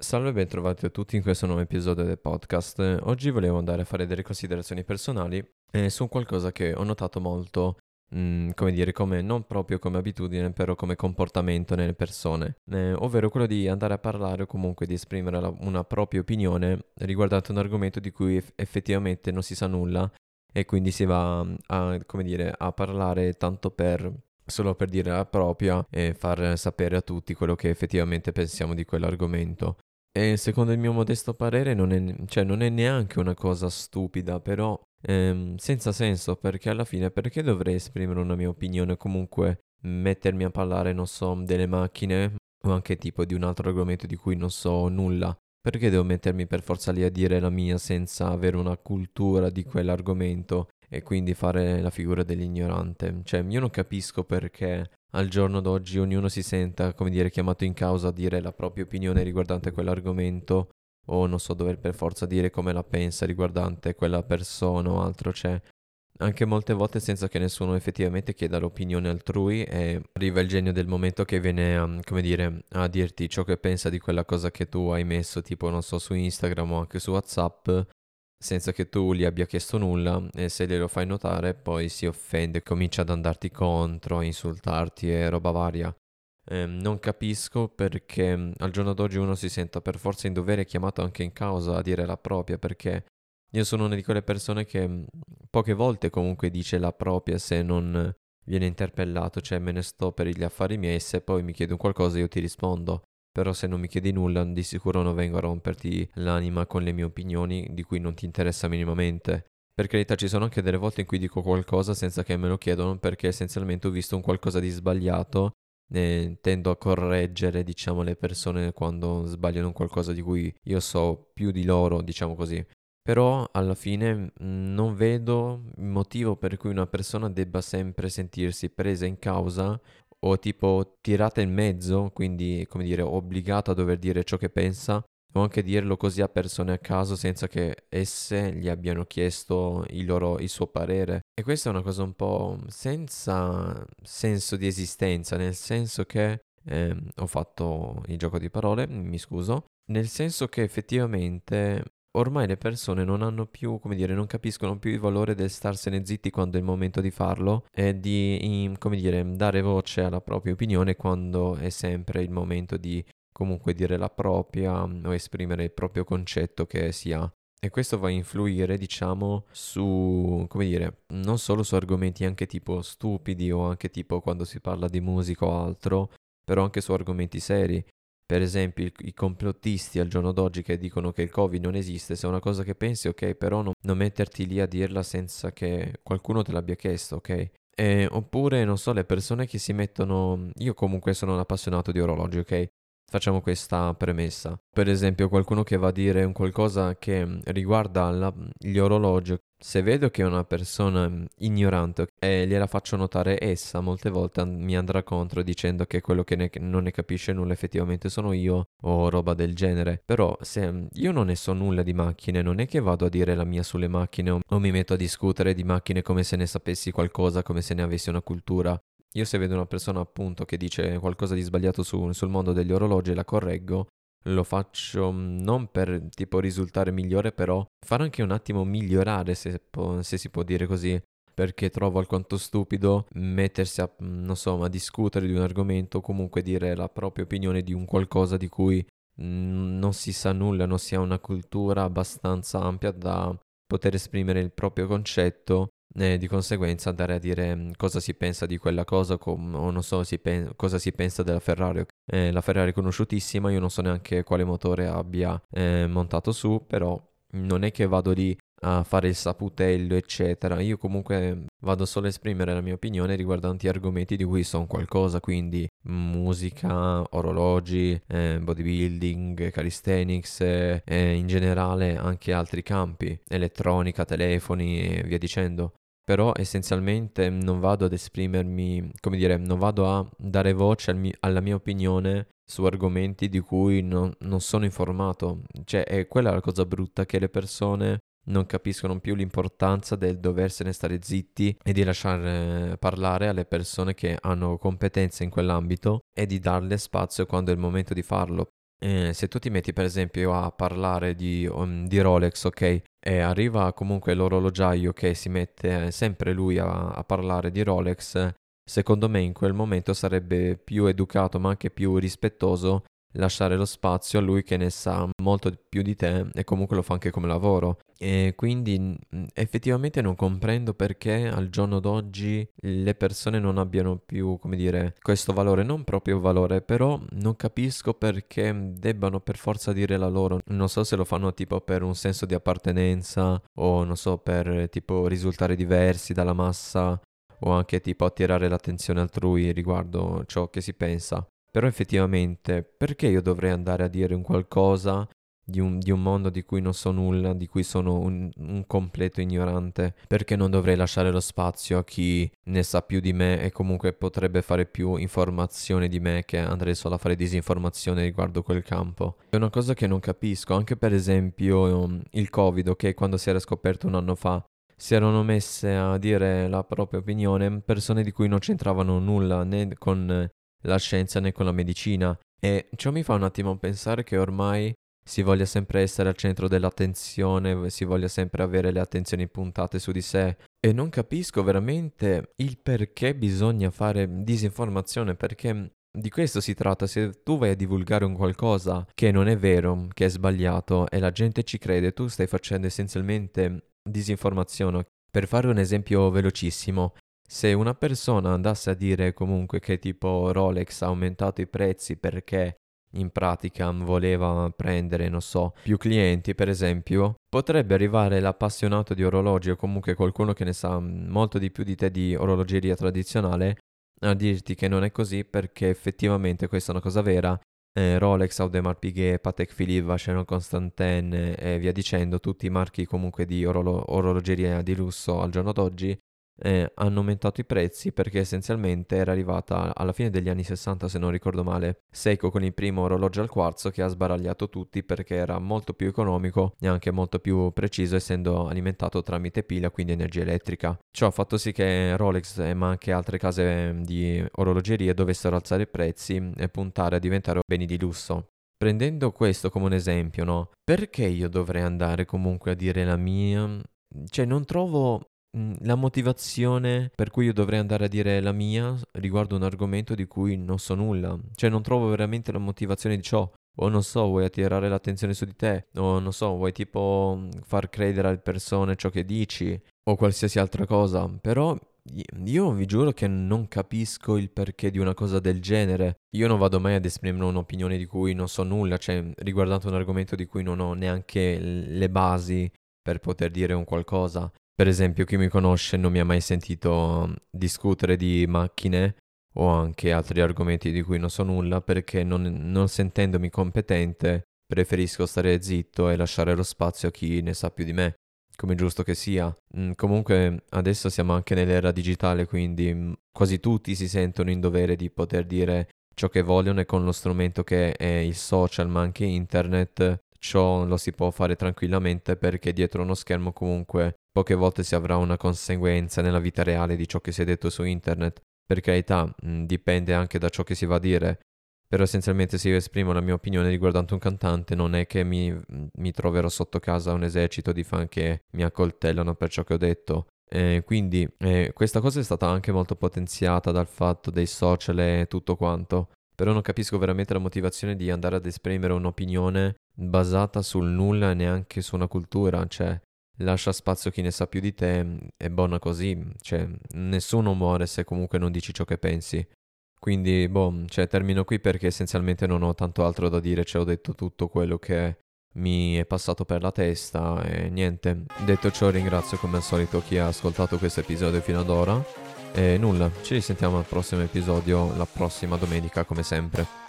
Salve e ben trovati a tutti in questo nuovo episodio del podcast. Oggi volevo andare a fare delle considerazioni personali eh, su qualcosa che ho notato molto, mh, mm, come dire, come, non proprio come abitudine, però come comportamento nelle persone, eh, ovvero quello di andare a parlare o comunque di esprimere la, una propria opinione riguardante un argomento di cui eff- effettivamente non si sa nulla e quindi si va a, come dire, a parlare tanto per solo per dire la propria e far sapere a tutti quello che effettivamente pensiamo di quell'argomento. E secondo il mio modesto parere non è, cioè, non è neanche una cosa stupida, però ehm, senza senso, perché alla fine perché dovrei esprimere una mia opinione comunque mettermi a parlare, non so, delle macchine o anche tipo di un altro argomento di cui non so nulla? Perché devo mettermi per forza lì a dire la mia senza avere una cultura di quell'argomento e quindi fare la figura dell'ignorante? Cioè, io non capisco perché al giorno d'oggi ognuno si senta, come dire, chiamato in causa a dire la propria opinione riguardante quell'argomento o non so, dover per forza dire come la pensa riguardante quella persona o altro, cioè anche molte volte senza che nessuno effettivamente chieda l'opinione altrui e arriva il genio del momento che viene a, come dire, a dirti ciò che pensa di quella cosa che tu hai messo, tipo non so, su Instagram o anche su WhatsApp senza che tu gli abbia chiesto nulla e se glielo fai notare poi si offende, comincia ad andarti contro, a insultarti e roba varia. Eh, non capisco perché mm, al giorno d'oggi uno si senta per forza in dovere chiamato anche in causa a dire la propria perché io sono una di quelle persone che mm, poche volte comunque dice la propria se non viene interpellato, cioè me ne sto per gli affari miei e se poi mi chiedi un qualcosa io ti rispondo però se non mi chiedi nulla di sicuro non vengo a romperti l'anima con le mie opinioni di cui non ti interessa minimamente. Per carità ci sono anche delle volte in cui dico qualcosa senza che me lo chiedano perché essenzialmente ho visto un qualcosa di sbagliato e tendo a correggere diciamo le persone quando sbagliano qualcosa di cui io so più di loro diciamo così. Però alla fine non vedo il motivo per cui una persona debba sempre sentirsi presa in causa o tipo tirata in mezzo, quindi come dire obbligato a dover dire ciò che pensa o anche dirlo così a persone a caso senza che esse gli abbiano chiesto il, loro, il suo parere. E questa è una cosa un po' senza senso di esistenza, nel senso che eh, ho fatto il gioco di parole, mi scuso, nel senso che effettivamente ormai le persone non hanno più, come dire, non capiscono più il valore del starsene zitti quando è il momento di farlo e di, come dire, dare voce alla propria opinione quando è sempre il momento di comunque dire la propria o esprimere il proprio concetto che si ha. E questo va a influire, diciamo, su, come dire, non solo su argomenti anche tipo stupidi o anche tipo quando si parla di musica o altro, però anche su argomenti seri per esempio i, complottisti al giorno d'oggi che dicono che il covid non esiste, se è una cosa che pensi ok, però non, non metterti lì a dirla senza che qualcuno te l'abbia chiesto, ok? E, oppure, non so, le persone che si mettono... Io comunque sono un appassionato di orologi, ok? Facciamo questa premessa. Per esempio, qualcuno che va a dire un qualcosa che riguarda la, gli orologi, se vedo che è una persona mm, ignorante e gliela faccio notare essa, molte volte mi andrà contro dicendo che quello che ne, non ne capisce nulla effettivamente sono io o roba del genere. Però se mm, io non ne so nulla di macchine, non è che vado a dire la mia sulle macchine o, o mi metto a discutere di macchine come se ne sapessi qualcosa, come se ne avessi una cultura. Io se vedo una persona appunto che dice qualcosa di sbagliato su, sul mondo degli orologi la correggo, lo faccio mm, non per tipo risultare migliore, però fare anche un attimo migliorare, se, po- se si può dire così, perché trovo alquanto stupido mettersi a, mm, non so, a discutere di un argomento o comunque dire la propria opinione di un qualcosa di cui mm, non si sa nulla, non si ha una cultura abbastanza ampia da poter esprimere il proprio concetto e di conseguenza andare a dire cosa si pensa di quella cosa com- o non so si pen- cosa si pensa della Ferrari. Eh, la Ferrari è conosciutissima, io non so neanche quale motore abbia eh, montato su, però non è che vado lì a fare il saputello, eccetera. Io comunque vado solo a esprimere la mia opinione riguardanti argomenti di cui so qualcosa, quindi musica, orologi, eh, bodybuilding, calisthenics eh, in generale anche altri campi, elettronica, telefoni e via dicendo. Però essenzialmente non vado ad esprimermi, come dire, non vado a dare voce al mi- alla mia opinione su argomenti di cui non, non sono informato. Cioè, è quella la cosa brutta che le persone non capiscono più l'importanza del doversene stare zitti e di lasciare parlare alle persone che hanno competenze in quell'ambito e di darle spazio quando è il momento di farlo. Eh, se tu ti metti per esempio a parlare di, um, di Rolex, ok? E arriva comunque l'orologiaio che si mette sempre lui a, a parlare di Rolex, secondo me in quel momento sarebbe più educato ma anche più rispettoso lasciare lo spazio a lui che ne sa molto più di te e comunque lo fa anche come lavoro. E quindi effettivamente non comprendo perché al giorno d'oggi le persone non abbiano più, come dire, questo valore, non proprio valore, però non capisco perché debbano per forza dire la loro. Non so se lo fanno tipo per un senso di appartenenza o non so per tipo risultare diversi dalla massa o anche tipo attirare l'attenzione altrui riguardo ciò che si pensa. Però effettivamente, perché io dovrei andare a dire un qualcosa di un, di un mondo di cui non so nulla, di cui sono un, un, completo ignorante? Perché non dovrei lasciare lo spazio a chi ne sa più di me e comunque potrebbe fare più informazione di me che andrei solo a fare disinformazione riguardo quel campo? È una cosa che non capisco, anche per esempio um, il Covid, ok, quando si era scoperto un anno fa, si erano messe a dire la propria opinione persone di cui non c'entravano nulla né con la scienza né con la medicina. E ciò mi fa un attimo pensare che ormai si voglia sempre essere al centro dell'attenzione, si voglia sempre avere le attenzioni puntate su di sé. E non capisco veramente il perché bisogna fare disinformazione perché di questo si tratta, se tu vai a divulgare un qualcosa che non è vero, che è sbagliato e la gente ci crede, tu stai facendo essenzialmente disinformazione. Per fare un esempio velocissimo, se una persona andasse a dire comunque che tipo Rolex ha aumentato i prezzi perché in pratica voleva prendere, non so, più clienti, per esempio, potrebbe arrivare l'appassionato di orologi o comunque qualcuno che ne sa molto di più di te di orologeria tradizionale a dirti che non è così perché effettivamente questa è una cosa vera. Eh, Rolex, Audemars Piguet, Patek Philippe, Vacheron Constantin e via dicendo, tutti i marchi comunque di orolo- orologeria di lusso al giorno d'oggi eh, hanno aumentato i prezzi perché essenzialmente era arrivata alla fine degli anni 60 se non ricordo male Seiko con il primo orologio al quarzo che ha sbaragliato tutti perché era molto più economico e anche molto più preciso essendo alimentato tramite pila quindi energia elettrica ciò ha fatto sì che Rolex eh, ma anche altre case di orologerie dovessero alzare i prezzi e puntare a diventare beni di lusso Prendendo questo come un esempio, no? Perché io dovrei andare comunque a dire la mia? Cioè, non trovo la motivazione per cui io dovrei andare a dire la mia riguardo un argomento di cui non so nulla. Cioè non trovo veramente la motivazione di ciò. O non so, vuoi attirare l'attenzione su di te. O non so, vuoi tipo mhmm, far credere alle persone ciò che dici. O qualsiasi altra cosa. Però io vi giuro che non capisco il perché di una cosa del genere. Io non vado mai ad esprimere un'opinione di cui non so nulla, cioè riguardante un argomento di cui non ho neanche le basi per poter dire un qualcosa. Per esempio, chi mi conosce non mi ha mai sentito discutere di macchine o anche altri argomenti di cui non so nulla perché non, non sentendomi competente preferisco stare zitto e lasciare lo spazio a chi ne sa più di me, come giusto che sia. Comunque adesso siamo anche nell'era digitale, quindi quasi tutti si sentono in dovere di poter dire ciò che vogliono e con lo strumento che è il social ma anche internet ciò lo si può fare tranquillamente perché dietro uno schermo comunque Poche volte si avrà una conseguenza nella vita reale di ciò che si è detto su internet. Per carità, mh, dipende anche da ciò che si va a dire. Però essenzialmente se io esprimo la mia opinione riguardante un cantante non è che mi, mi troverò sotto casa un esercito di fan che mi accoltellano per ciò che ho detto. Eh, quindi eh, questa cosa è stata anche molto potenziata dal fatto dei social e tutto quanto. Però non capisco veramente la motivazione di andare ad esprimere un'opinione basata sul nulla e neanche su una cultura. Cioè, lascia spazio a chi ne sa più di te, è buona così, cioè nessuno muore se comunque non dici ciò che pensi. Quindi, boh, cioè termino qui perché essenzialmente non ho tanto altro da dire, cioè ho detto tutto quello che mi è passato per la testa e niente. Detto ciò ringrazio come al solito chi ha ascoltato questo episodio fino ad ora e nulla, ci risentiamo al prossimo episodio la prossima domenica come sempre.